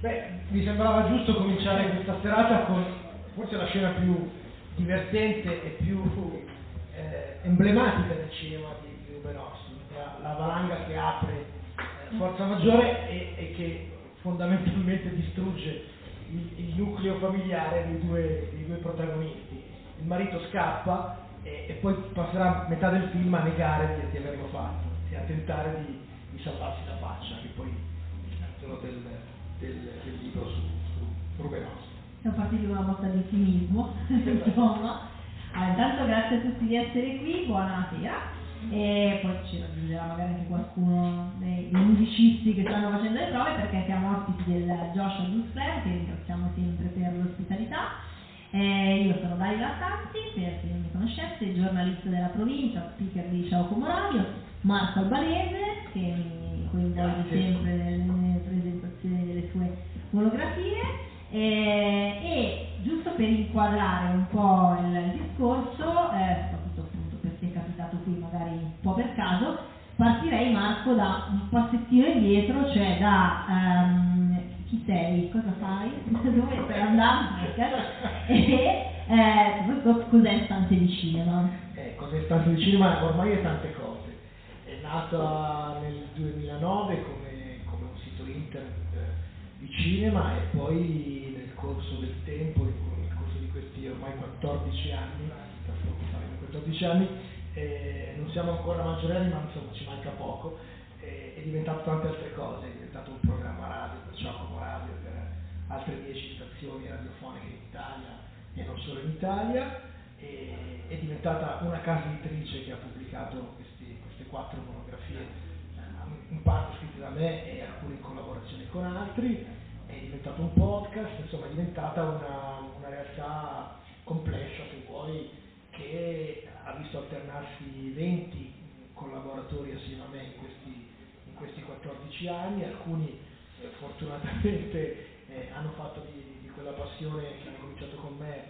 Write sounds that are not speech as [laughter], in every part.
Beh, mi sembrava giusto cominciare questa serata con forse la scena più divertente e più eh, emblematica del cinema di, di Ruben la, la, valanga che apre eh, Forza Maggiore e, e, che fondamentalmente distrugge il, il nucleo familiare dei due, dei due, protagonisti. Il marito scappa e, e, poi passerà metà del film a negare di, di averlo fatto e a tentare di, di salvarsi la faccia, che poi il titolo del, del, del libro su, su Rubenos. Siamo partiti con una mossa di ottimismo, [laughs] insomma. Allora, intanto grazie a tutti di essere qui, buonasera. E poi ci raggiungerà magari anche qualcuno dei, musicisti che stanno facendo le prove perché siamo ospiti del Joshua Dusflare che ringraziamo sempre per l'ospitalità. Eh, io sono Dario Lattanzi, per chi non mi conoscesse, giornalista della provincia, speaker di Ciao Como Radio, Marco Albanese che mi coinvolge sempre nelle presentazioni delle sue monografie eh, e giusto per inquadrare un po' il, discorso, eh, soprattutto appunto perché è capitato qui magari un po' per caso, partirei Marco da un passettino indietro, cioè da um, chi sei, cosa fai, [laughs] dove stai andando [laughs] e eh, cos'è Stanze di Cinema. Eh, cos'è Stanze di Cinema? Ormai è tante cose. È nata nel 2009 come, come un sito internet di cinema e poi corso del tempo, nel corso di questi ormai 14 anni, 14 anni eh, non siamo ancora maggiorenni ma insomma ci manca poco, eh, è diventato tante altre cose, è diventato un programma radio per Giacomo Radio, per altre 10 stazioni radiofoniche in Italia e non solo in Italia, e, è diventata una casa editrice che ha pubblicato quattro monografie, eh, in parte scritte da me e alcune in collaborazione con altri è diventato un podcast, insomma è diventata una, una realtà complessa, se vuoi, che ha visto alternarsi 20 collaboratori assieme a me in questi, in questi 14 anni, alcuni eh, fortunatamente eh, hanno fatto di, di, quella passione che hanno cominciato con me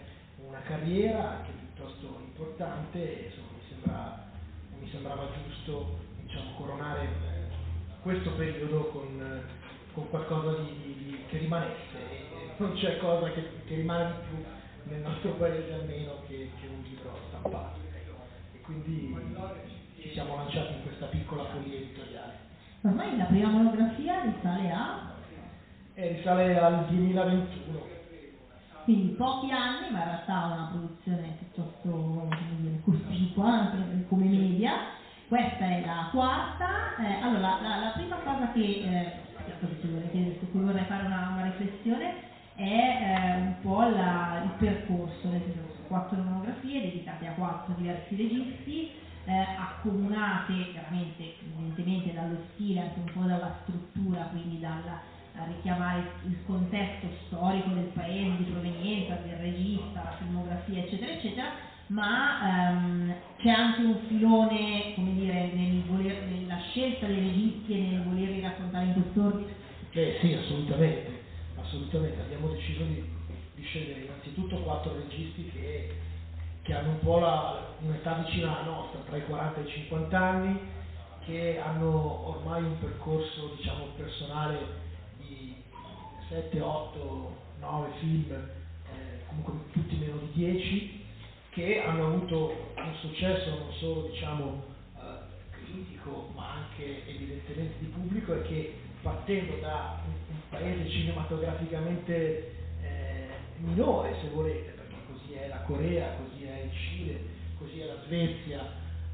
una carriera anche piuttosto importante e insomma, mi, sembra, mi sembrava giusto diciamo, coronare eh, questo periodo con, con qualcosa di, di che rimanesse, non c'è cosa che, che, rimane di più nel nostro paese almeno che, che un libro stampato. E quindi ci siamo lanciati in questa piccola follia editoriale. Ormai la prima monografia risale a? Eh, risale al 2021. Quindi pochi anni, ma in realtà una produzione piuttosto cospicua come media. Questa è la quarta. Eh, allora, la, la, prima cosa che eh, su cui vorrei fare una, una riflessione è eh, un po' la, il percorso, nel senso quattro monografie dedicate a quattro diversi registi, eh, accomunate veramente evidentemente dallo stile, anche un po' dalla struttura, quindi dalla, a richiamare il contesto storico del paese, di provenienza, del regista, la filmografia, eccetera, eccetera, ma ehm, c'è anche un filone, come dire, nel voler, nella scelta dei registi e nel volerli raccontare in quest'ordine? Eh sì, assolutamente, assolutamente. Abbiamo deciso di, di scegliere innanzitutto quattro registi che, che hanno un po' la, un'età vicina alla nostra, tra i 40 e i 50 anni, che hanno ormai un percorso diciamo, personale 7, 8, 9 film, eh, comunque tutti meno di 10 che hanno avuto un successo non solo diciamo, eh, critico ma anche evidentemente di pubblico e che partendo da un, un paese cinematograficamente eh, minore se volete, perché così è la Corea, così è il Cile, così è la Svezia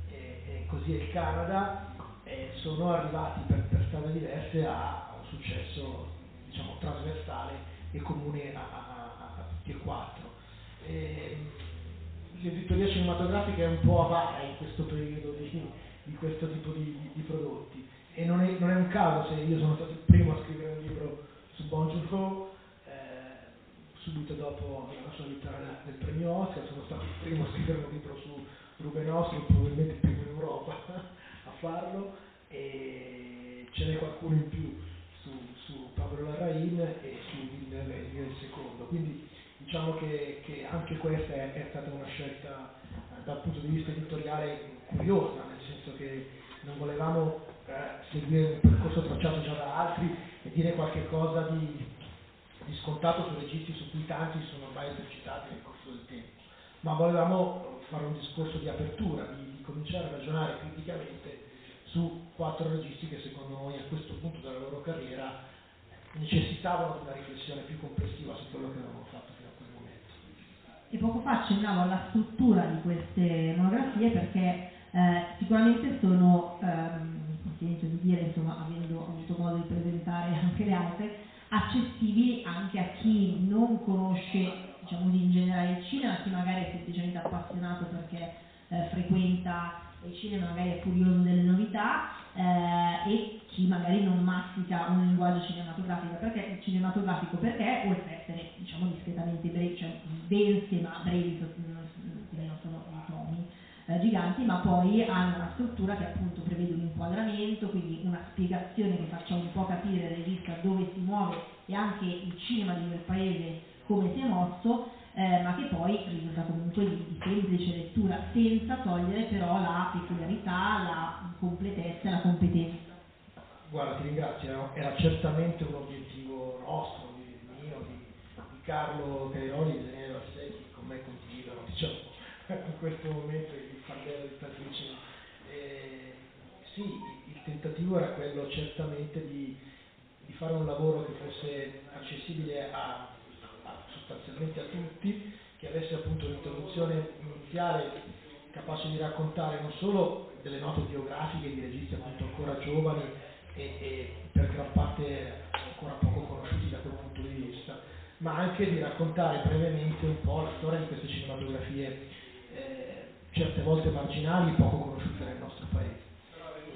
e, così è il Canada, eh, sono arrivati per, per strade diverse a un successo diciamo, trasversale e comune a, a, a tutti e quattro. Ehm, l'editoria cinematografica è un po' avara in questo periodo di, di questo tipo di, di, prodotti e non è, non è, un caso se io sono stato il primo a scrivere un libro su Bon Joon-ho eh, subito dopo la sua vittoria del premio Oscar sono stato il primo a scrivere un libro su Ruben Oscar probabilmente il primo in Europa [laughs] a farlo e ce n'è qualcuno in più su, Pablo Larraín e su Villeneuve il secondo. Quindi diciamo che, che anche questa è, è, stata una scelta eh, dal punto di vista editoriale curiosa, nel senso che non volevamo eh, seguire un percorso tracciato già da altri e dire qualche cosa di, di scontato su registi su cui tanti sono ormai esercitati nel corso del tempo, ma volevamo fare un discorso di apertura, di, di cominciare a ragionare criticamente su quattro registi che secondo noi a questo punto della loro carriera necessitavano di una riflessione più complessiva su quello che avevano fatto fino a quel momento. E poco fa accennavo alla struttura di queste monografie perché eh, sicuramente sono, ehm, di dire, insomma, avendo avuto modo di presentare anche le altre, accessibili anche a chi non conosce diciamo in generale il cinema, chi magari è semplicemente appassionato perché eh, frequenta il cinema, magari è curioso delle novità eh, e chi magari non mastica un linguaggio cinematografico. Perché, cinematografico? Perché oltre ad essere diciamo discretamente brevi, cioè dense ma brevi, quindi non sono tomi eh, giganti, ma poi hanno una struttura che appunto prevede un inquadramento, quindi una spiegazione che faccia un po' capire il regista dove si muove e anche il cinema di quel paese come si è mosso, eh, ma che poi risulta comunque di, di, semplice lettura, senza togliere però la peculiarità, la completezza e la competenza. Guarda, ti ringrazio, era certamente un obiettivo nostro, di, mio, di, di Carlo Cairoli e Daniele Vassecchi, con me condividono diciamo, [laughs] in questo momento il fardello di Patricio. Eh, sì, il tentativo era quello certamente di, di fare un lavoro che fosse accessibile a sostanzialmente a tutti, che avesse appunto un'introduzione iniziale capace di raccontare non solo delle note biografiche di registi appunto ancora giovani e, e per gran parte ancora poco conosciuti da quel punto di vista, ma anche di raccontare brevemente un po' la storia di queste cinematografie eh, certe volte marginali, poco conosciute nel nostro paese.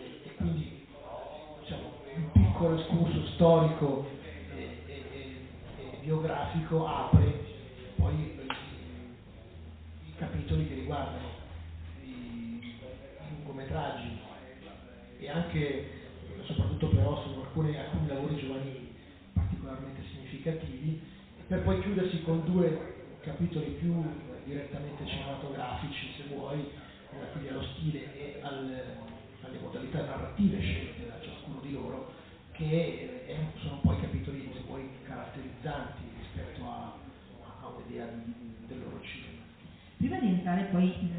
E, e quindi diciamo, un piccolo escurso storico biografico apre poi i, i capitoli che riguardano i, lungometraggi e anche, soprattutto però su alcuni, alcuni lavori giovanili particolarmente significativi, per poi chiudersi con due capitoli più direttamente cinematografici, se vuoi, relativi allo stile e al, alle modalità narrative scelte da ciascuno di loro, che eh, sono poi capitoli, se vuoi, caratterizzanti rispetto a, a un'idea del loro cinema. Prima di entrare poi in,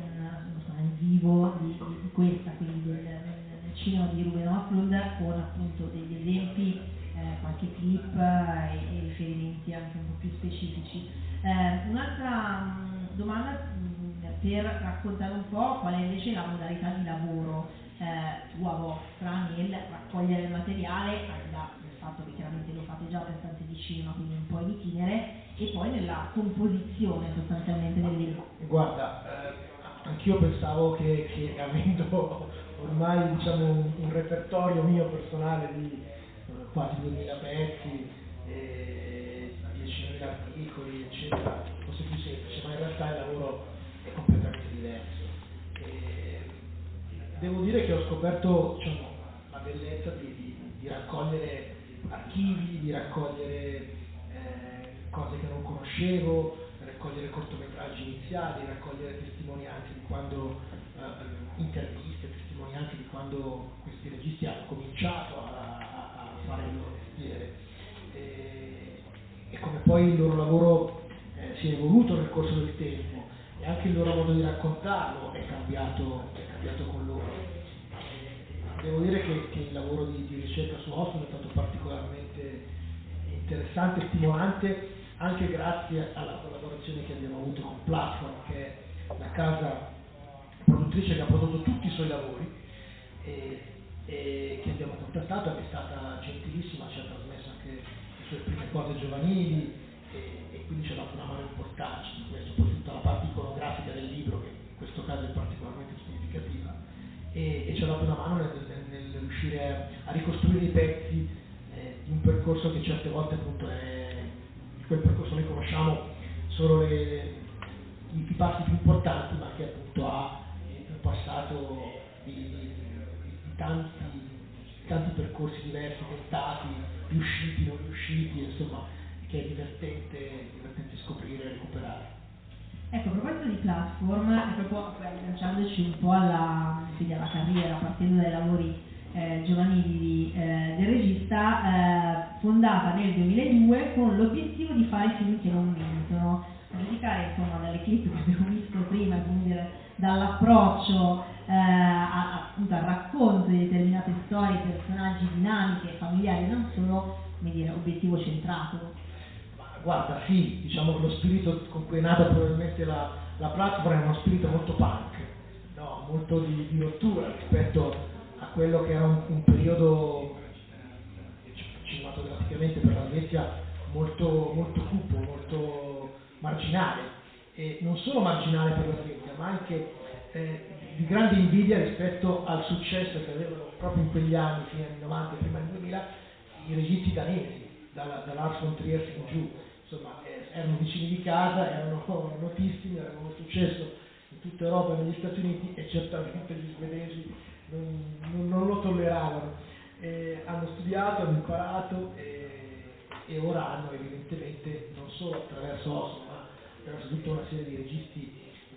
nel vivo di, di, questa, quindi del, del cinema di Ruben Ostlund, con appunto degli esempi, eh, qualche clip eh, e, e, riferimenti anche un po' più specifici. Eh, un'altra mh, domanda mh, per raccontare un po' qual è invece la modalità di lavoro eh, tua vostra nel raccogliere il materiale, dal fatto che chiaramente lo fate già per stanze di cinema, quindi un po' in itinere, e poi nella composizione sostanzialmente del libro. Guarda, eh, anch'io pensavo che, che avendo ormai diciamo, un, un, repertorio mio personale di eh, quasi 2000 pezzi, eh, 10.000 articoli, eccetera, fosse più semplice, ma in realtà il lavoro è completamente diverso devo dire che ho scoperto diciamo, la bellezza di, di, di, raccogliere archivi, di raccogliere cose che non conoscevo, raccogliere cortometraggi iniziali, raccogliere testimonianze di quando, eh, interviste, testimonianze di quando questi registi hanno cominciato a, a, fare il loro mestiere e, e, come poi il loro lavoro eh, si è evoluto nel corso del tempo e anche il loro modo di raccontarlo è cambiato, è cambiato con loro. Devo dire che, che il lavoro di, di, ricerca su Austin è stato particolarmente interessante e stimolante anche grazie alla collaborazione che abbiamo avuto con Platform, che è la casa produttrice che ha prodotto tutti i suoi lavori e, e che abbiamo contattato, che è stata gentilissima, ci ha trasmesso anche le sue prime cose giovanili e, e quindi ci ha dato una mano importante su questo, poi tutta la parte iconografica del libro, che in questo caso è particolarmente significativa, e, e ci ha dato una mano nel, nel, nel riuscire a, ricostruire i pezzi eh, di un percorso che certe volte appunto è, quel percorso noi conosciamo solo le, i, i, passi più importanti, ma che appunto ha un passato di, di, di tanti, tanti percorsi diversi, tentati, riusciti, non riusciti, insomma che è divertente, divertente scoprire e recuperare. Ecco, a proposito di platform, è proprio lanciandoci un po' alla, alla carriera, partendo dai lavori eh, giovanili eh, del regista, eh, fondata nel 2002 con l'obiettivo di fare film che non mentono. A giudicare insomma dalle clip che abbiamo visto prima, quindi dall'approccio eh, a, appunto, al racconto di determinate storie, personaggi dinamiche, familiari, non solo, come dire, obiettivo centrato. Guarda, sì, diciamo che lo spirito con cui è nata probabilmente la, la platform è uno spirito molto punk, no? molto di, di rottura rispetto a quello che era un, un periodo cinematograficamente per la Svezia molto, molto cupo, molto marginale. E non solo marginale per la Svezia ma anche eh, di grande invidia rispetto al successo che avevano proprio in quegli anni, fino agli anni 90 e prima del 2000, i registi danesi, dalla, dall'Ars von Trier in giù, insomma eh, erano vicini di casa, erano [laughs] notissimi, avevano successo in tutta Europa e negli Stati Uniti e certamente gli svedesi non, non, lo tolleravano. Eh, hanno studiato, hanno imparato e, e, ora hanno evidentemente non solo attraverso Oslo ma attraverso tutta una serie di registi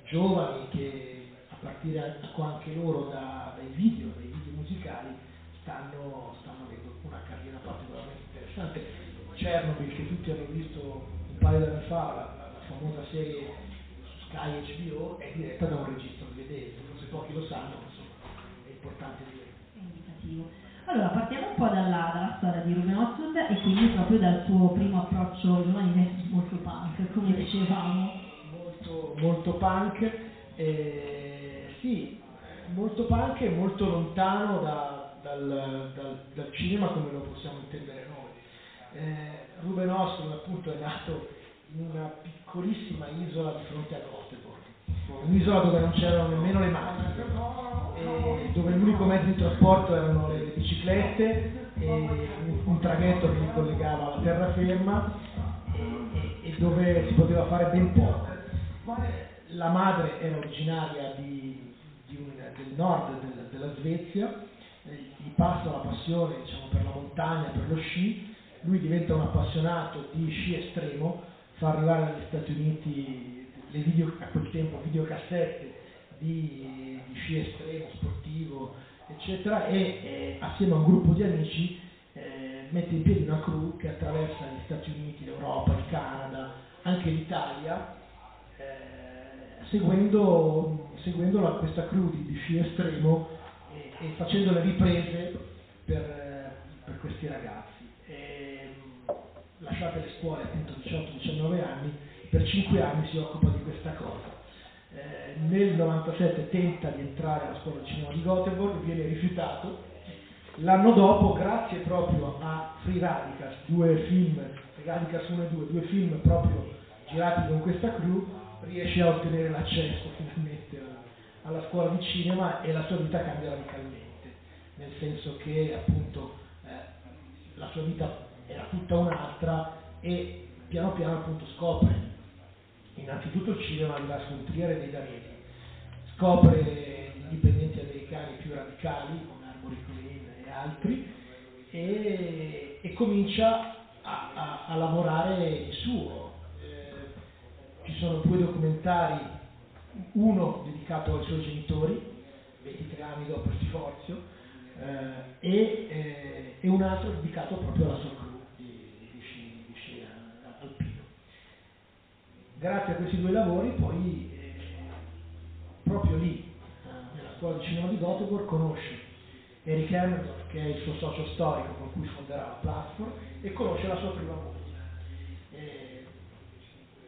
giovani che a partire anche loro da, dai video, dai video musicali, stanno, stanno avendo una carriera particolarmente interessante. Chernobyl, che tutti hanno visto un paio di anni fa, la, la famosa serie su Sky HBO, è diretta da un regista svedese, forse pochi lo sanno, importante. È indicativo. Allora, partiamo un po' dalla, dalla storia di Ruben Otzund e quindi proprio dal suo primo approccio giovanile molto punk, come dicevamo molto, molto punk, eh, sì, molto punk e molto lontano da, dal, dal, dal, cinema come lo possiamo intendere noi. Eh, Ruben Ostlund appunto è nato in una piccolissima isola di fronte a Göteborg, un'isola dove non c'erano nemmeno le macchine, eh, dove l'unico mezzo di trasporto erano le, le biciclette e un, traghetto che li collegava alla terraferma e, e dove si poteva fare ben poco. La madre era originaria di, di un, del nord del, della Svezia, gli passa la passione diciamo, per la montagna, per lo sci, lui diventa un appassionato di sci estremo, fa arrivare negli Stati Uniti video, a quel tempo videocassette di, di sci estremo, sportivo, eccetera, e eh, assieme a un gruppo di amici eh, mette in piedi una crew che attraversa gli Stati Uniti, l'Europa, il Canada, anche l'Italia eh, seguendo, seguendo la, questa crew di, di sci estremo e, e, facendo le riprese per, per questi ragazzi. E, lasciate le scuole appunto 18-19 anni, per 5 anni si occupa di questa cosa. Eh, nel 97 tenta di entrare alla scuola di cinema di Göteborg, viene rifiutato. L'anno dopo, grazie proprio a Free Radicals, due film, Radicals 1 e 2, due film proprio girati con questa crew, riesce a ottenere l'accesso finalmente alla scuola di cinema e la sua vita cambia radicalmente, nel senso che appunto eh, la sua vita era tutta un'altra e piano piano appunto scopre innanzitutto il cinema di Lars von Trier e dei danesi, scopre gli indipendenti americani più radicali come Armory Colleen e altri e, e comincia a, a, a lavorare il suo, ci sono due documentari, uno dedicato ai suoi genitori, 23 anni dopo il divorzio, eh, e, eh, e, un altro dedicato proprio alla sua crew di, di, sci, di sci alpino. Grazie a questi due lavori poi eh, proprio lì, eh, nella scuola di cinema di Göteborg, conosce Eric Hamilton, che è il suo socio storico con cui fonderà la platform, e conosce la sua prima moglie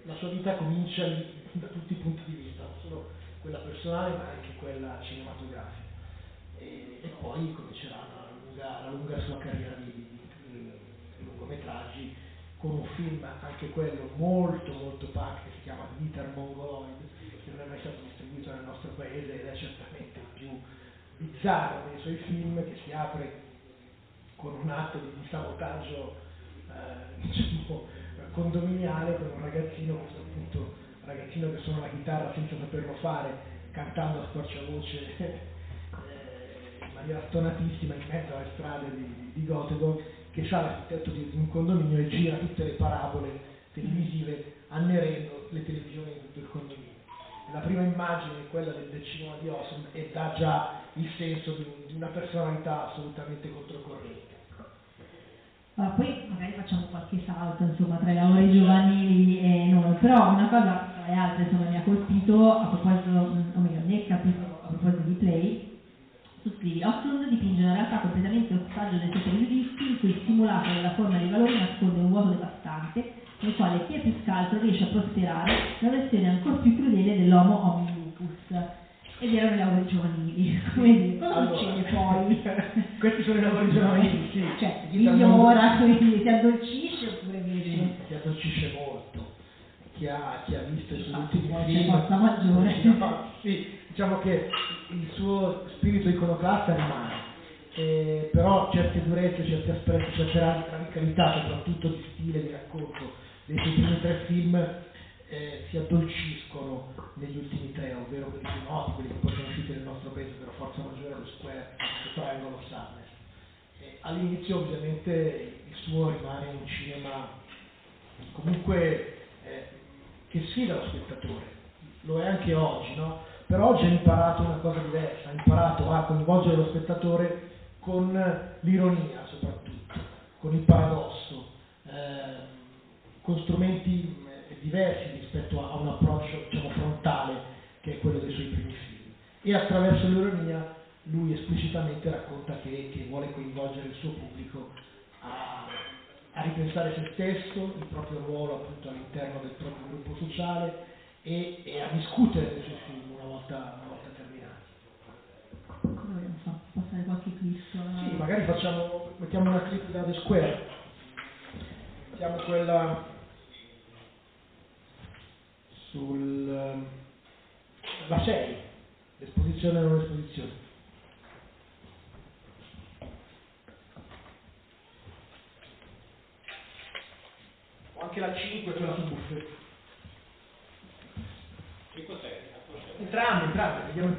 la sua vita comincia da tutti i punti di vista, non solo quella personale ma anche quella cinematografica. E, e poi comincerà la lunga, lunga, sua carriera di, di, di, lungometraggi con un film, anche quello molto molto punk, che si chiama Dieter Mongoloid, che non è mai stato distribuito nel nostro paese ed è certamente il più bizzarro dei suoi film, che si apre con un atto di, sabotaggio eh, [laughs] diciamo, condominiale con un ragazzino, questo appunto ragazzino che suona la chitarra senza saperlo fare, cantando a squarciavoce [laughs] eh, in maniera stonatissima in mezzo alle strade di, di Göteborg, che sul tetto di un condominio e gira tutte le parabole televisive annerendo le televisioni di tutto il condominio. La prima immagine è quella del, del cinema di Ossom e dà già il senso di, un, di una personalità assolutamente controcorrente. Allora, poi magari facciamo qualche salto insomma, tra i lavori giovanili e noi, però una cosa tra le altre insomma, mi ha colpito a proposito, o meglio, nel capitolo a proposito di Play, scrivi Oxlund dipinge una realtà completamente ostaggio dei suoi pregiudizi in cui il simulato della forma dei valori nasconde un vuoto devastante nel quale chi è più scalzo riesce a prosperare una versione ancora più crudele dell'homo homini lupus ed erano i lavori giovanili, [laughs] dire, cosa Allora, succede poi? [laughs] Questi sono i lavori giovanili, sì. Cioè, migliora, [laughs] quindi si addolcisce oppure Sì, invece... si addolcisce molto. Chi ha, chi ha visto i suoi ultimi film... forza maggiore. Sì, diciamo che il suo spirito iconoclasta rimane, eh, però certe durezze, certi aspetti, certe ra- radicalità, soprattutto di stile, di racconto, dei suoi primi tre film eh, si addolciscono negli ultimi tre, ovvero quelli più noti, quelli che poi sono usciti nel nostro paese, ovvero Forza Maggiore, lo Square Triangle of Sadness. Eh, all'inizio ovviamente il suo rimane un cinema comunque eh, che sfida lo spettatore, lo è anche oggi, no? Però oggi ha imparato una cosa diversa, ha imparato a coinvolgere lo spettatore con l'ironia soprattutto, con il paradosso, ehm, con strumenti eh, diversi rispetto a un approccio diciamo, frontale che è quello dei suoi primi film. E attraverso l'ironia lui esplicitamente racconta che, che vuole coinvolgere il suo pubblico a, a ripensare se stesso, il proprio ruolo appunto all'interno del proprio gruppo sociale e, e a discutere dei suoi film una volta, una volta terminati. Cosa vogliamo fare? Passare qualche clip? Sì, magari facciamo, mettiamo una clip da The Square, mettiamo quella sul la 6, l'esposizione e non l'esposizione. O anche la 5, quella sul buffet. Entrambe, entrambe, vediamo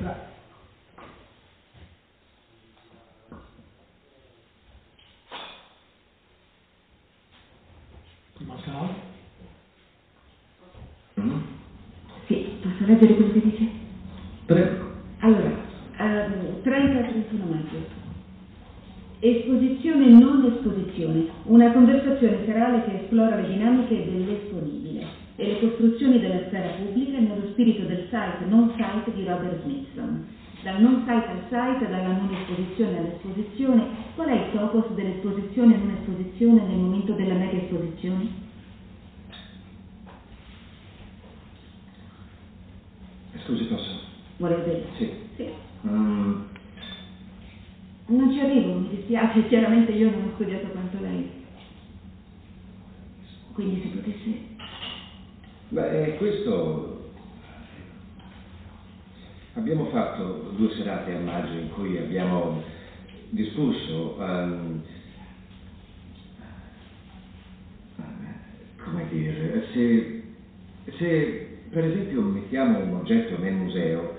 mancava? Mm? Sì, posso leggere quello che dice? Prego. Allora, ehm, 30 al 31 maggio. Esposizione non esposizione, una conversazione serale che esplora le dinamiche dell'esponibile e le costruzioni della sfera pubblica nello spirito del site non site di Robert Smithson. Dal non site al site, dalla non esposizione all'esposizione, qual è il topos dell'esposizione e non esposizione nel momento della mega esposizione? Scusi, posso? Vuole vedere? Sì. Sì. Mm, Non ci arrivo, mi dispiace, chiaramente io non ho studiato quanto lei. Quindi se potesse... beh, questo... Abbiamo fatto due serate a maggio in cui abbiamo discusso, ehm, come dire, se, se per esempio mettiamo un oggetto nel museo,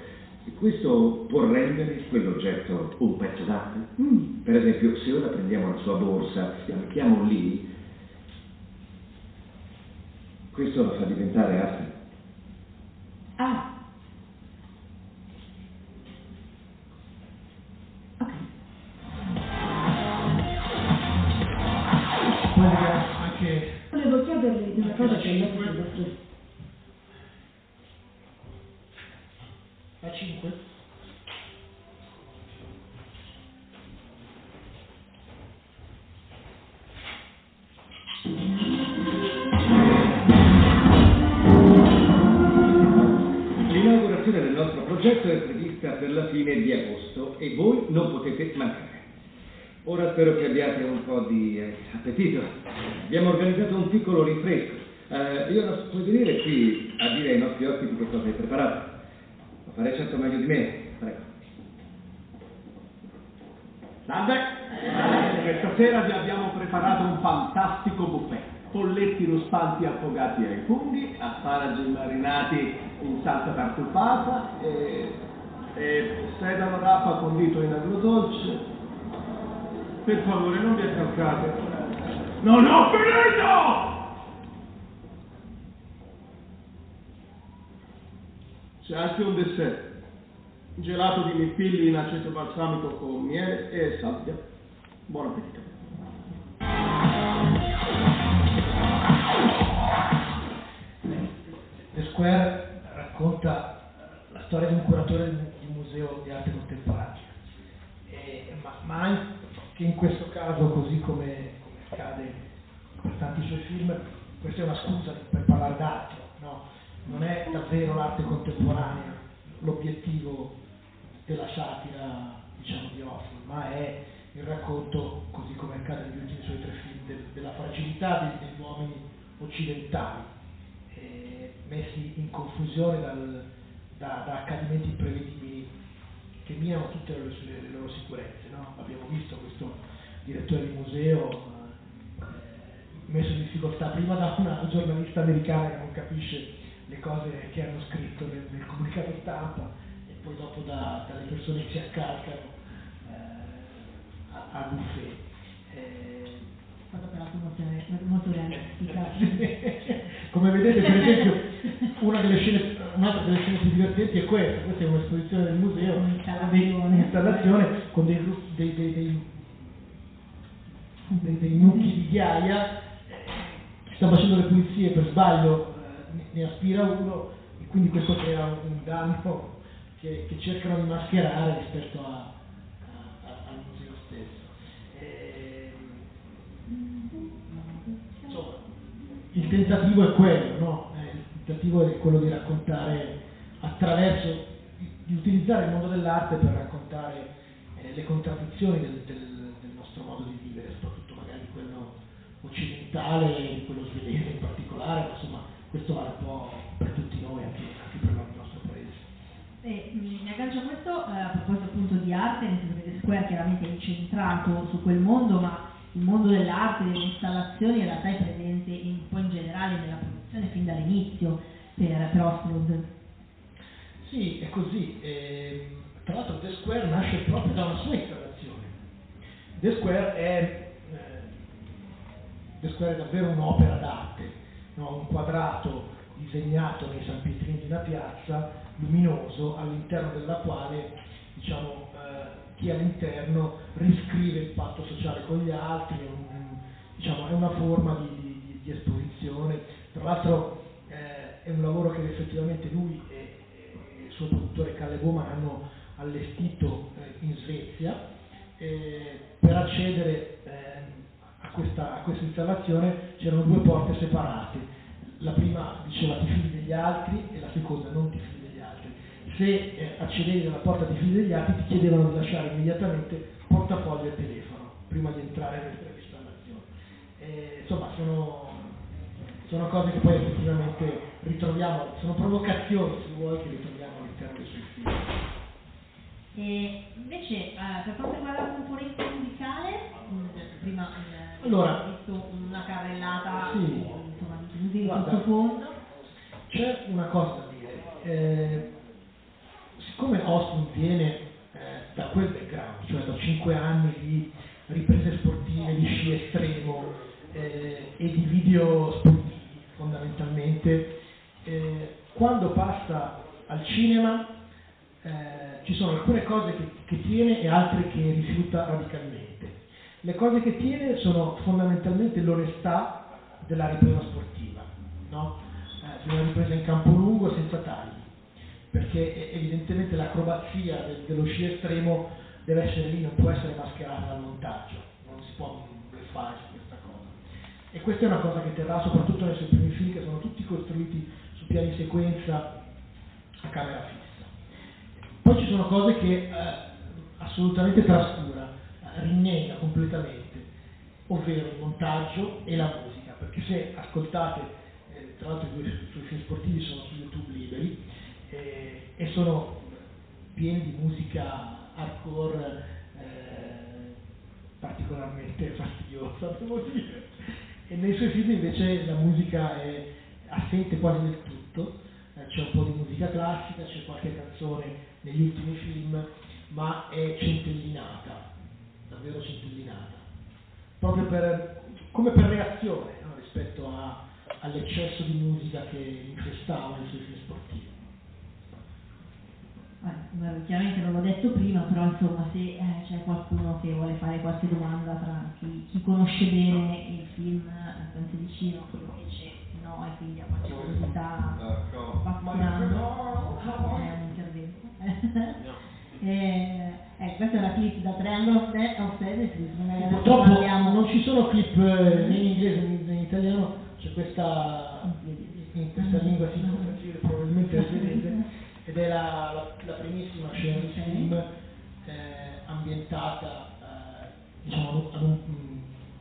questo può rendere quell'oggetto un pezzo d'arte? Mm, Per esempio, se ora prendiamo la sua borsa e la mettiamo lì, questo lo fa diventare arte. Ah. Spero che abbiate un po' di eh, appetito. Abbiamo organizzato un piccolo rinfresco. Eh, io non puoi venire qui a dire ai nostri ospiti che cosa hai preparato. Lo farei certo meglio di me. Prego. Salve! Questa sera vi abbiamo preparato un fantastico buffet. Polletti ruspanti affogati ai funghi, asparagi marinati in salsa tartufata e, e sedano rapa condito in agrodolce. Per favore, non vi attaccate. Non ho finito! C'è anche un dessert. Gelato di mipilli in aceto balsamico con miele e sabbia. Buon appetito. The Square racconta la storia di un curatore di un museo di arte contemporanea, eh, ma, ma anche in questo caso, così come, come accade per tanti suoi film, questa è una scusa per parlare d'altro, no? non è davvero l'arte contemporanea l'obiettivo della satira diciamo, di Hoffman, ma è il racconto, così come accade negli ultimi suoi tre film, del, della fragilità degli, degli uomini occidentali, eh, messi in confusione dal, da, da, accadimenti imprevedibili che minano tutte le, le, le loro sicurezze. No? Abbiamo visto questo direttore di museo eh, messo in difficoltà prima da una giornalista americana che non capisce le cose che hanno scritto nel, nel comunicato stampa e poi dopo da, dalle persone che si accalcano eh, a, a buffet. Eh, fatto per la promozione molto realistica. [laughs] Come vedete, per esempio, [laughs] una delle scene, un'altra delle scene più divertenti è questa, questa è un'esposizione del museo, un'installazione. con dei, dei, dei, dei, dei, mucchi di ghiaia, si sta facendo le pulizie per sbaglio, eh, ne aspira uno e quindi questo crea un danno che, che cercano di mascherare rispetto a, il tentativo è quello, no? Eh, il tentativo è quello di raccontare attraverso, di utilizzare il mondo dell'arte per raccontare eh, le contraddizioni del, del, del, nostro modo di vivere, soprattutto magari quello occidentale, quello svedese in particolare, ma insomma questo vale un po' per tutti noi, anche, anche per il nostro paese. E, mi aggancio a questo eh, a proposito appunto di arte, nel senso che The Square chiaramente è incentrato su quel mondo, ma il mondo dell'arte, delle installazioni in realtà è presente un po' in generale nella produzione fin dall'inizio per, per Oswald. Sì, è così. E, tra l'altro The Square nasce proprio da una sua installazione. The Square è, eh, The Square è davvero un'opera d'arte, no? un quadrato disegnato nei San Pietrini di una piazza, luminoso, all'interno della quale diciamo, eh, chi all'interno riscrive il patto sociale con gli altri, è, un, diciamo, è una forma di, di, di, esposizione. Tra l'altro eh, è un lavoro che effettivamente lui e, e il suo produttore Calle Boma hanno allestito eh, in Svezia. per accedere ehm, a questa, a questa installazione c'erano due porte separate. La prima diceva ti fidi degli altri e la seconda non ti fidi se eh, accedevi alla porta di fili degli altri ti chiedevano di lasciare immediatamente portafoglio e telefono prima di entrare nell'installazione. Eh, insomma, sono, sono, cose che poi effettivamente ritroviamo, sono provocazioni, se vuoi, che ritroviamo all'interno dei suoi film. E invece, eh, per quanto riguarda la componente musicale, prima eh, allora, ho visto una carrellata sì, insomma, di sottofondo. C'è una cosa da dire. Siccome Austin viene eh, da quel background, cioè da 5 anni di riprese sportive, di sci estremo eh, e di video sportivi fondamentalmente, eh, quando passa al cinema eh, ci sono alcune cose che, che tiene e altre che rifiuta radicalmente. Le cose che tiene sono fondamentalmente l'onestà della ripresa sportiva, no? eh, di una ripresa in campo lungo senza tagli perché evidentemente l'acrobazia del, dello sci estremo deve essere lì, non può essere mascherata dal montaggio, non si può fare su questa cosa. E questa è una cosa che terrà soprattutto nei suoi primi film che sono tutti costruiti su piani sequenza a camera fissa. Poi ci sono cose che eh, assolutamente trascura, eh, rinnega completamente, ovvero il montaggio e la musica, perché se ascoltate, eh, tra l'altro i suoi film sportivi sono su YouTube sono pieni di musica hardcore eh, particolarmente [laughs] fastidiosa, devo dire. E nei suoi film invece la musica è assente quasi del tutto, eh, c'è un po' di musica classica, c'è qualche canzone negli ultimi film, ma è centellinata, davvero centellinata, proprio per, come per reazione no, rispetto a, all'eccesso di musica che infestava i suoi film sportivi chiaramente non l'ho detto prima, però insomma se eh, c'è qualcuno che vuole fare qualche domanda tra chi, chi conosce bene il film Senza vicino, chi invece no e quindi ha qualche curiosità appassionando, è un intervento. [laughs] eh, eh, questa è una clip da Triangle of Death of adesso Purtroppo parliamo- non ci sono clip eh, né in inglese né in italiano, c'è questa in questa lingua si può capire probabilmente svedese [laughs] ed è la, la, la primissima scena di film eh, ambientata eh, diciamo ad un,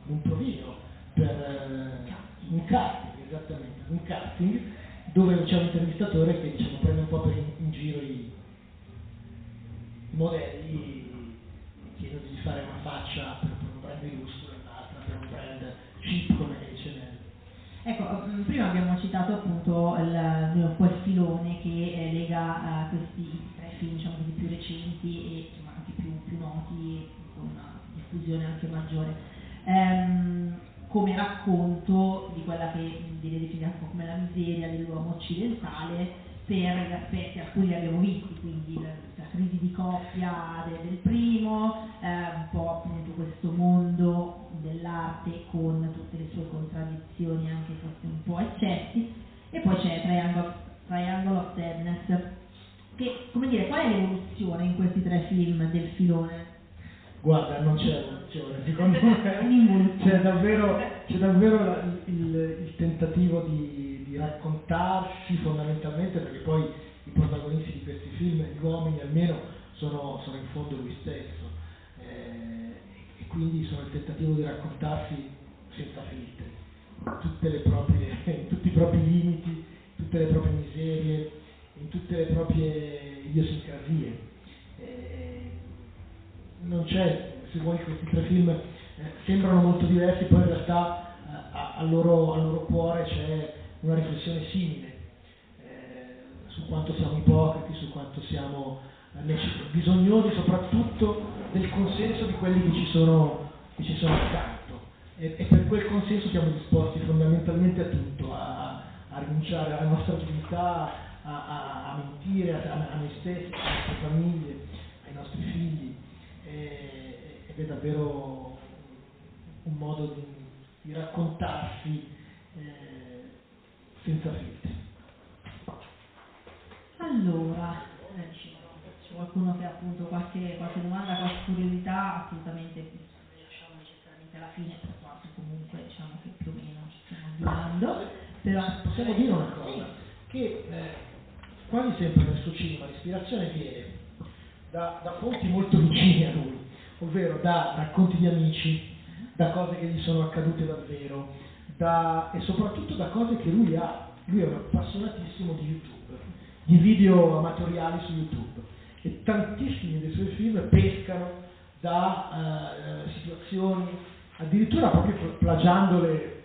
ad un provino per eh, un casting, esattamente, un casting dove c'è un intervistatore che diciamo, prende un po' per in, giro i, i modelli chiedono di fare una faccia per, un brand di lusso e un'altra per un brand cheap come dice nel Ecco, mm, prima abbiamo citato appunto il, quel filone che eh, questi tre film diciamo più recenti e insomma, anche più, più noti e con una diffusione anche maggiore. Ehm, come racconto di quella che viene definita un po' come la miseria dell'uomo occidentale per gli aspetti alcuni li abbiamo visti, quindi la, la crisi di coppia de- del primo, eh, un po' appunto questo mondo dell'arte con tutte le sue contraddizioni, anche forse un po' eccessi, e poi c'è Triangle, Triangle of Sadness, che come dire, qual è l'evoluzione in questi tre film del filone? Guarda, non c'è evoluzione, secondo [laughs] me. C'è davvero, c'è davvero il, il tentativo di, di raccontarsi fondamentalmente, perché poi i protagonisti di questi film, gli uomini almeno, sono, sono in fondo lui stesso, Eh, e quindi sono il tentativo di raccontarsi senza filtri, tutte le proprie, [laughs] tutti i propri limiti, tutte le proprie miserie, in tutte le proprie idiosincrasie. Eh, non c'è, se vuoi questi tre film eh, sembrano molto diversi, poi in realtà eh, al, loro, loro cuore c'è una riflessione simile eh, su quanto siamo ipocriti, su quanto siamo eh, bisognosi soprattutto del consenso di quelli che ci sono, che ci sono accanto e, e per quel consenso siamo disposti fondamentalmente a tutto, a, a rinunciare alla nostra dignità, a, a- a mentire a, a noi stessi, alle nostre famiglie, ai nostri figli e- ed è davvero un modo di, di raccontarsi eh, senza filtri. Allora, eh, c'è qualcuno che ha appunto qualche, qualche domanda, qualche curiosità, assolutamente lasciamo necessariamente alla fine, per quanto comunque diciamo che più o meno ci stiamo avviando, però Possiamo dire una cosa, che eh, quasi sempre nel suo cinema l'ispirazione viene da, da fonti molto vicine a lui, ovvero da racconti di amici, da cose che gli sono accadute davvero, da- e soprattutto da cose che lui ha. Lui è un appassionatissimo di YouTube, di video amatoriali su YouTube e tantissimi dei suoi film pescano da eh, situazioni, addirittura proprio plagiandole eh,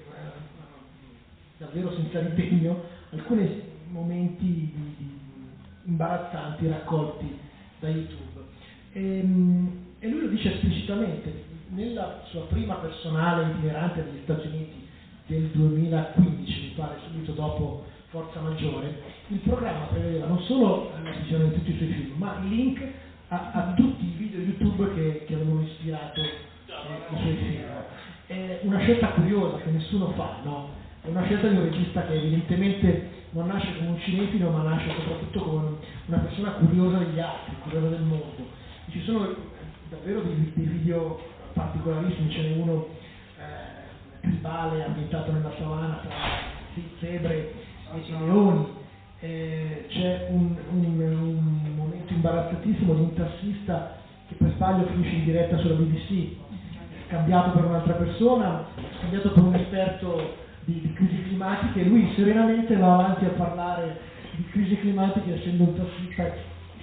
davvero senza ritegno, alcuni momenti di- di- imbarazzanti raccolti da YouTube. Ehm, E, lui lo dice esplicitamente, nella sua prima personale itinerante negli Stati Uniti del 2015, mi pare, subito dopo Forza Maggiore, il programma prevedeva non solo la visione di tutti i suoi film, ma il link a, a tutti i video YouTube che, che avevano ispirato eh, i suoi film. È una scelta curiosa che nessuno fa, no? È una scelta di un regista che evidentemente non nasce come un cinefilo, ma nasce soprattutto come una persona curiosa degli altri, curiosa del mondo. Ci sono eh, davvero dei, dei video particolarissimi, ce n'è uno eh, tribale ambientato nella savana tra zebre e leoni, eh, c'è un, un- un momento imbarazzatissimo di un tassista che per sbaglio finisce in diretta sulla BBC, scambiato per un'altra persona, scambiato per un esperto di, crisi climatiche lui serenamente va avanti a parlare di crisi climatiche essendo un tassista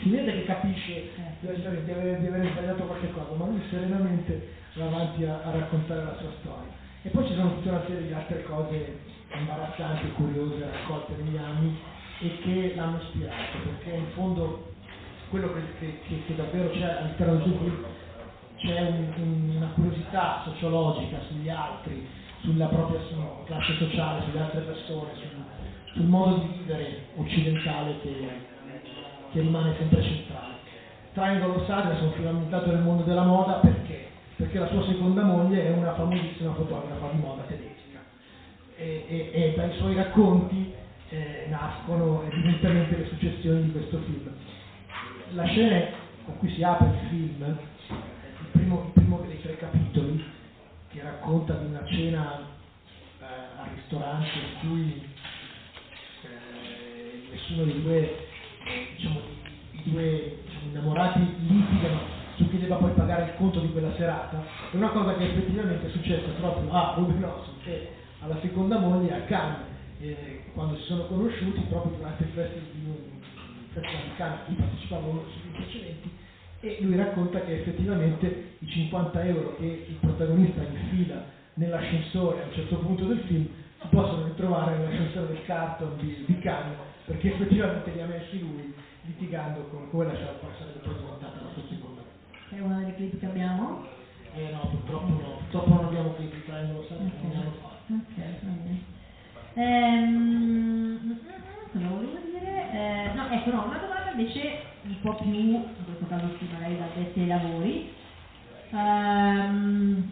si vede che capisce di essere- di avere sbagliato qualche cosa, ma lui serenamente va avanti a, a raccontare la sua storia. E poi ci sono tutta una serie di altre cose imbarazzanti curiose raccolte negli anni e che l'hanno ispirato, perché in fondo quello che, che- che- davvero c'è all'interno del c'è un- un- una curiosità sociologica sugli altri, sulla propria classe sociale, sulle altre persone, sul, sul modo di vivere occidentale che, che rimane sempre centrale. Triangle un film ambientato nel mondo della moda perché? Perché la sua seconda moglie è una famosissima fotografa di moda tedesca e, e- e dai suoi racconti eh, nascono evidentemente le successioni di questo film. la scena con cui si apre il film, il primo, il primo dei tre capitoli, che racconta di una cena eh, al ristorante in cui eh, nessuno dei due, diciamo, i, due diciamo, innamorati litigano su chi debba poi pagare il conto di quella serata, è una cosa che effettivamente è successa proprio a Ruben e alla seconda moglie a Cannes, eh, quando si sono conosciuti proprio durante il festival di, il festival di Cannes, cui partecipavano sui precedenti, e lui racconta che effettivamente i 50 euro che il protagonista infila nell'ascensore a un certo punto del film si possono ritrovare nell'ascensore del carton di, di Cannes perché effettivamente li ha messi lui litigando con come la sarebbe poi diventata la sua seconda È una delle clip che abbiamo? eh no purtroppo no purtroppo non abbiamo clip di Time lo sanno non ne hanno fatto Ok, va bene. Ehm, cosa volevo dire? Eh, no, ecco, no, una domanda invece un po' più, in questo caso sì, magari da addetti ai lavori. Ehm,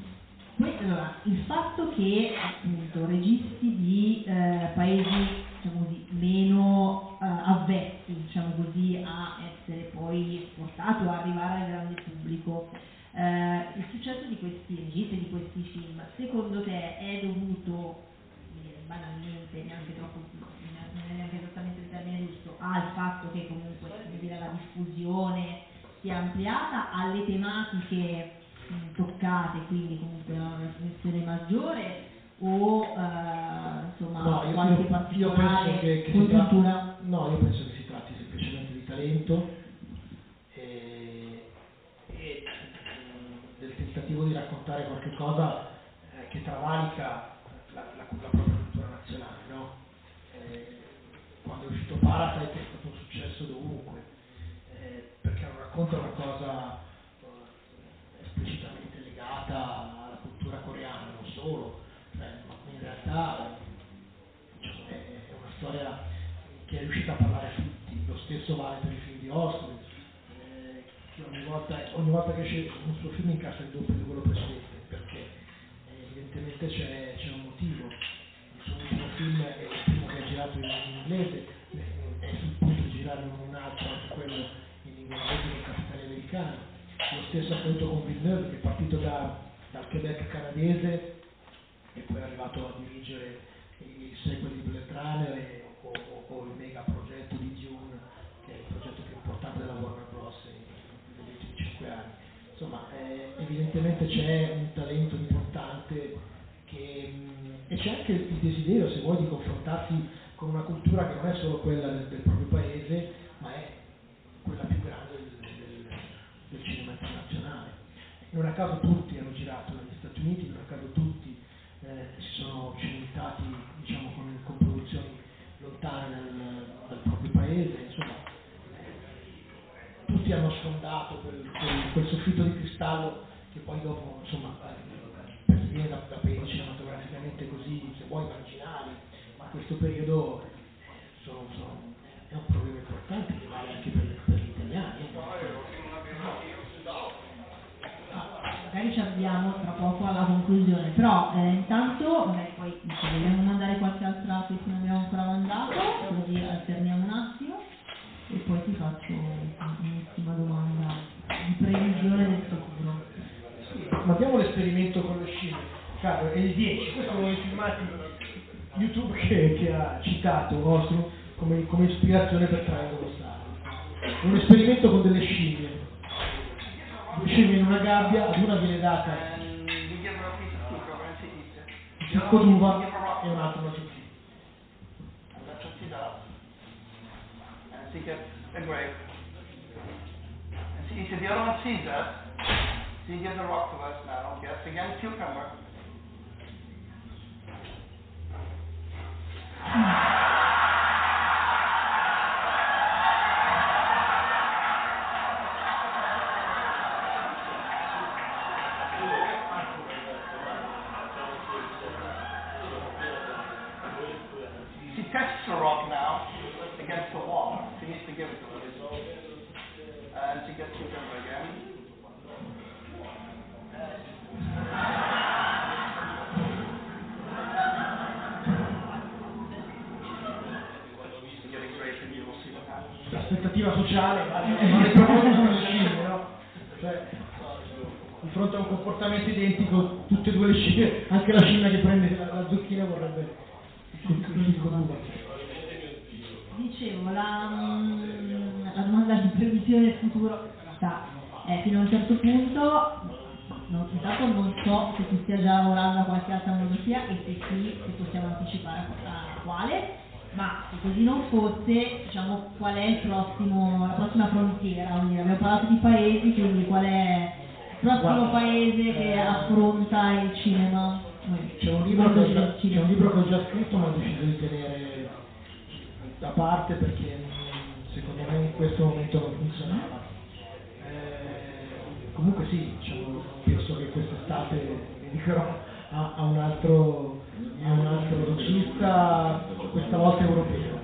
poi, allora, il fatto che appunto registi di eh, paesi diciamo così, meno eh, avvezzi diciamo così, a essere poi esportati a arrivare al grande pubblico, eh, il successo di questi registi, di questi film, secondo te è dovuto banalmente, neanche troppo, non è esattamente il termine giusto, al fatto che comunque dire, la diffusione si è ampliata, alle tematiche mh, toccate, quindi comunque no, una fruizione maggiore o eh, insomma No, io, qualche io- particolare penso che, che si tratti, congiuntura? no, io penso che si tratti semplicemente di talento e, e, del tentativo di raccontare qualche cosa eh, che travalica Parasite è stato un successo dovunque, eh, perché racconta una cosa eh, esplicitamente legata alla cultura coreana, non solo, cioè, ma in realtà diciamo, è, è una storia che è riuscita a parlare a tutti, lo stesso vale per i film di Oscar, eh, che ogni volta, ogni volta che esce un suo film incassa il doppio di quello precedente, perché eh, evidentemente c'è, c'è un motivo. Il suo film è il primo che ha girato in inglese, americano. Lo stesso appunto con Villeneuve che è partito da- dal Quebec canadese e poi è arrivato a dirigere il sequel di Blade Runner e- o, o- o il mega progetto di Dune, che è il progetto più importante della Warner Bros. negli ultimi cinque anni. Insomma, eh, evidentemente c'è un talento importante che, mh, e c'è anche il desiderio, se vuoi, di confrontarsi con una cultura che non è solo quella del, del proprio paese, ma è quella più del cinema internazionale. Non a caso tutti hanno girato negli Stati Uniti, non a caso tutti eh, si sono cimentati diciamo, con, con produzioni lontane dal, dal proprio paese, insomma, tutti hanno sfondato quel, quel- quel soffitto di cristallo che poi dopo, insomma, per viene da, da paesi cinematograficamente così, se vuoi, marginali, ma questo periodo eh, sono- sono- conclusione, però eh, intanto magari poi se vogliamo mandare qualche altra che non abbiamo ancora mandato, così alterniamo un attimo e poi ti faccio un'ultima domanda di previsione del futuro. Sì, Mandiamo l'esperimento con le scimmie, Carlo, è il 10, questi sono i filmati YouTube che, che ha citato Ostrom come, come ispirazione per Triangle Star. Un esperimento con delle scimmie. Scimmie in una gabbia, ad una viene data qui Côte d'Ivoire et on. And see, he said, the other one sees that. See, here's a rock to us now. Yes, again, cucumber. [sighs] [sighs] [sighs] vale vale per noi come le scimmie, no? Cioè, di fronte a un comportamento identico, tutte e due le scimmie, anche la scimmia che prende la, la zucchina vorrebbe il. Dicevo, la, mm, la domanda di previsione del futuro sta eh, fino a un certo punto, non, intanto non so se tu stia già lavorando a qualche altra monografia e se sì, se possiamo anticipare a quale, ma se così non fosse, diciamo, qual è il prossimo, la prossima frontiera? Dire, abbiamo parlato di paesi, quindi qual è il prossimo Guarda, paese che eh, affronta il cinema? C'è un, libro che ho già, c'è un libro che ho già scritto ma ho deciso di tenere da parte perché secondo me in questo momento non funzionava. Eh, comunque sì, diciamo, penso che quest'estate mi dedicherò [laughs] a, a un altro, a un altro regista, questa volta europeo.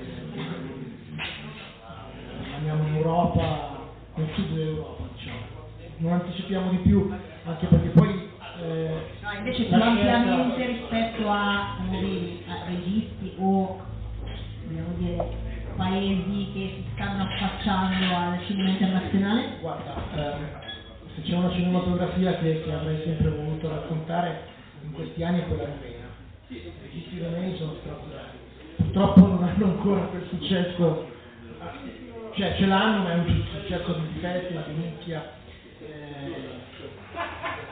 Andiamo in Europa, nel sud dell'Europa, diciamo. Non anticipiamo di più, anche perché poi eh, No, invece ampiamente rispetto a a registi o dire paesi che si stanno affacciando al cinema internazionale? Guarda, ehm, se c'è una cinematografia che, che avrei sempre voluto raccontare in questi anni è quella rumena. I registi rumeni sono straordinari. Purtroppo non hanno ancora quel successo, cioè ce l'hanno ma è un successo di festival, di nicchia.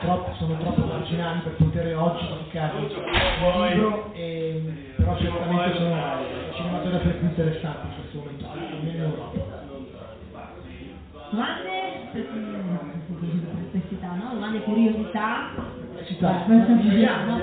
Troppo- sono troppo marginali per poter oggi giudicare un libro, e, però certamente sono la cinematografia più interessante in questo momento, almeno in Europa. Domande per perplessità, no? Domande curiosità. Questo- Vediamo,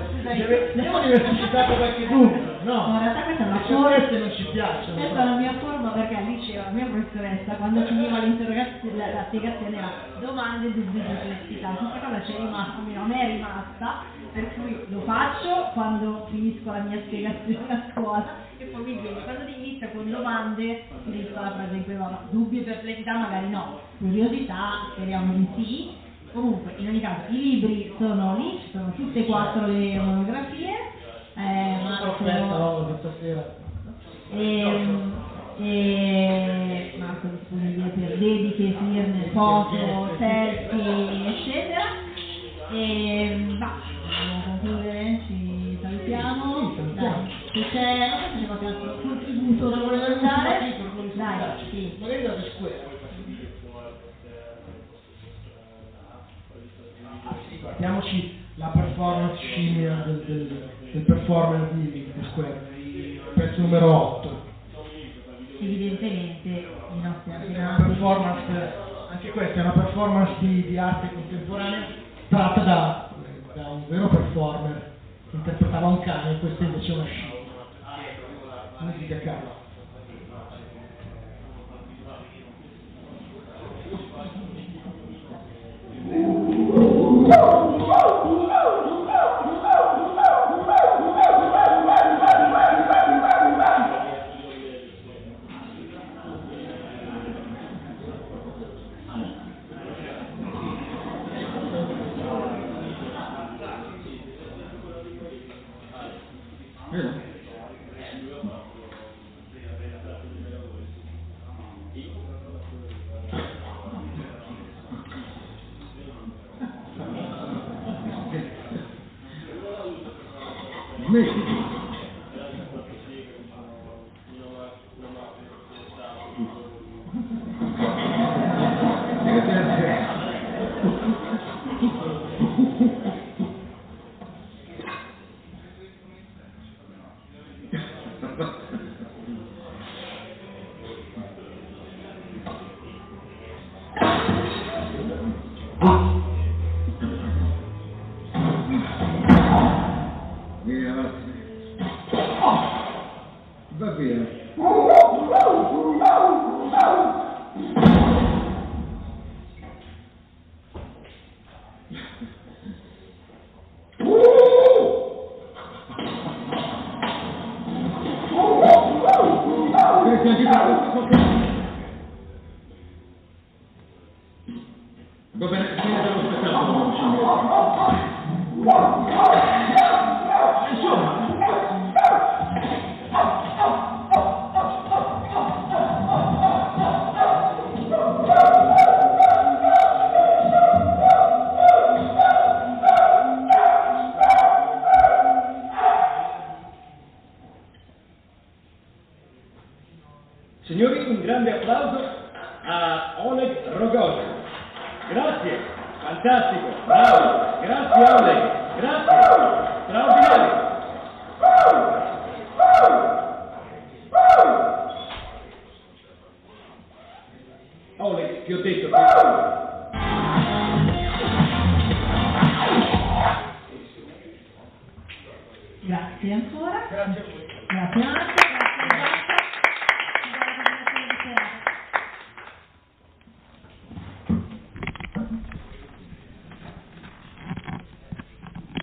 Abbiamo diversificato qualche dubbio, No, in realtà questa è una forma. queste non ci piacciono. Questa è la mia forma perché al liceo la mia professoressa quando finiva l'interrogazione, la, la spiegazione era domande, dubbi, perplessità. Questa cosa ci è rimasta, a me è rimasta, per cui lo faccio quando finisco la mia spiegazione a scuola e poi mi viene, quando inizia con domande finisco la frase in cui va, dubbi e perplessità magari no, curiosità speriamo di sì. Comunque, in ogni caso, i libri sono lì, ci sono tutte e quattro le monografie. Eh, Marco- Aspetta, no, questa sera. e Marco è disponibile per dediche, firme, foto, selfie, eccetera. E va, dobbiamo concludere, ci salutiamo. Dai, se c'è, qualche altro contributo da voler dare. Dai, sì. Magari da square. Sì, guardiamoci la performance scimmia del, del, del performance di, di Square, pezzo numero 8. Evidentemente i nostri performance, anche questa è una performance di, di arte contemporanea tratta da, da un vero performer che interpretava un cane questa invece è una scimmia. Musica a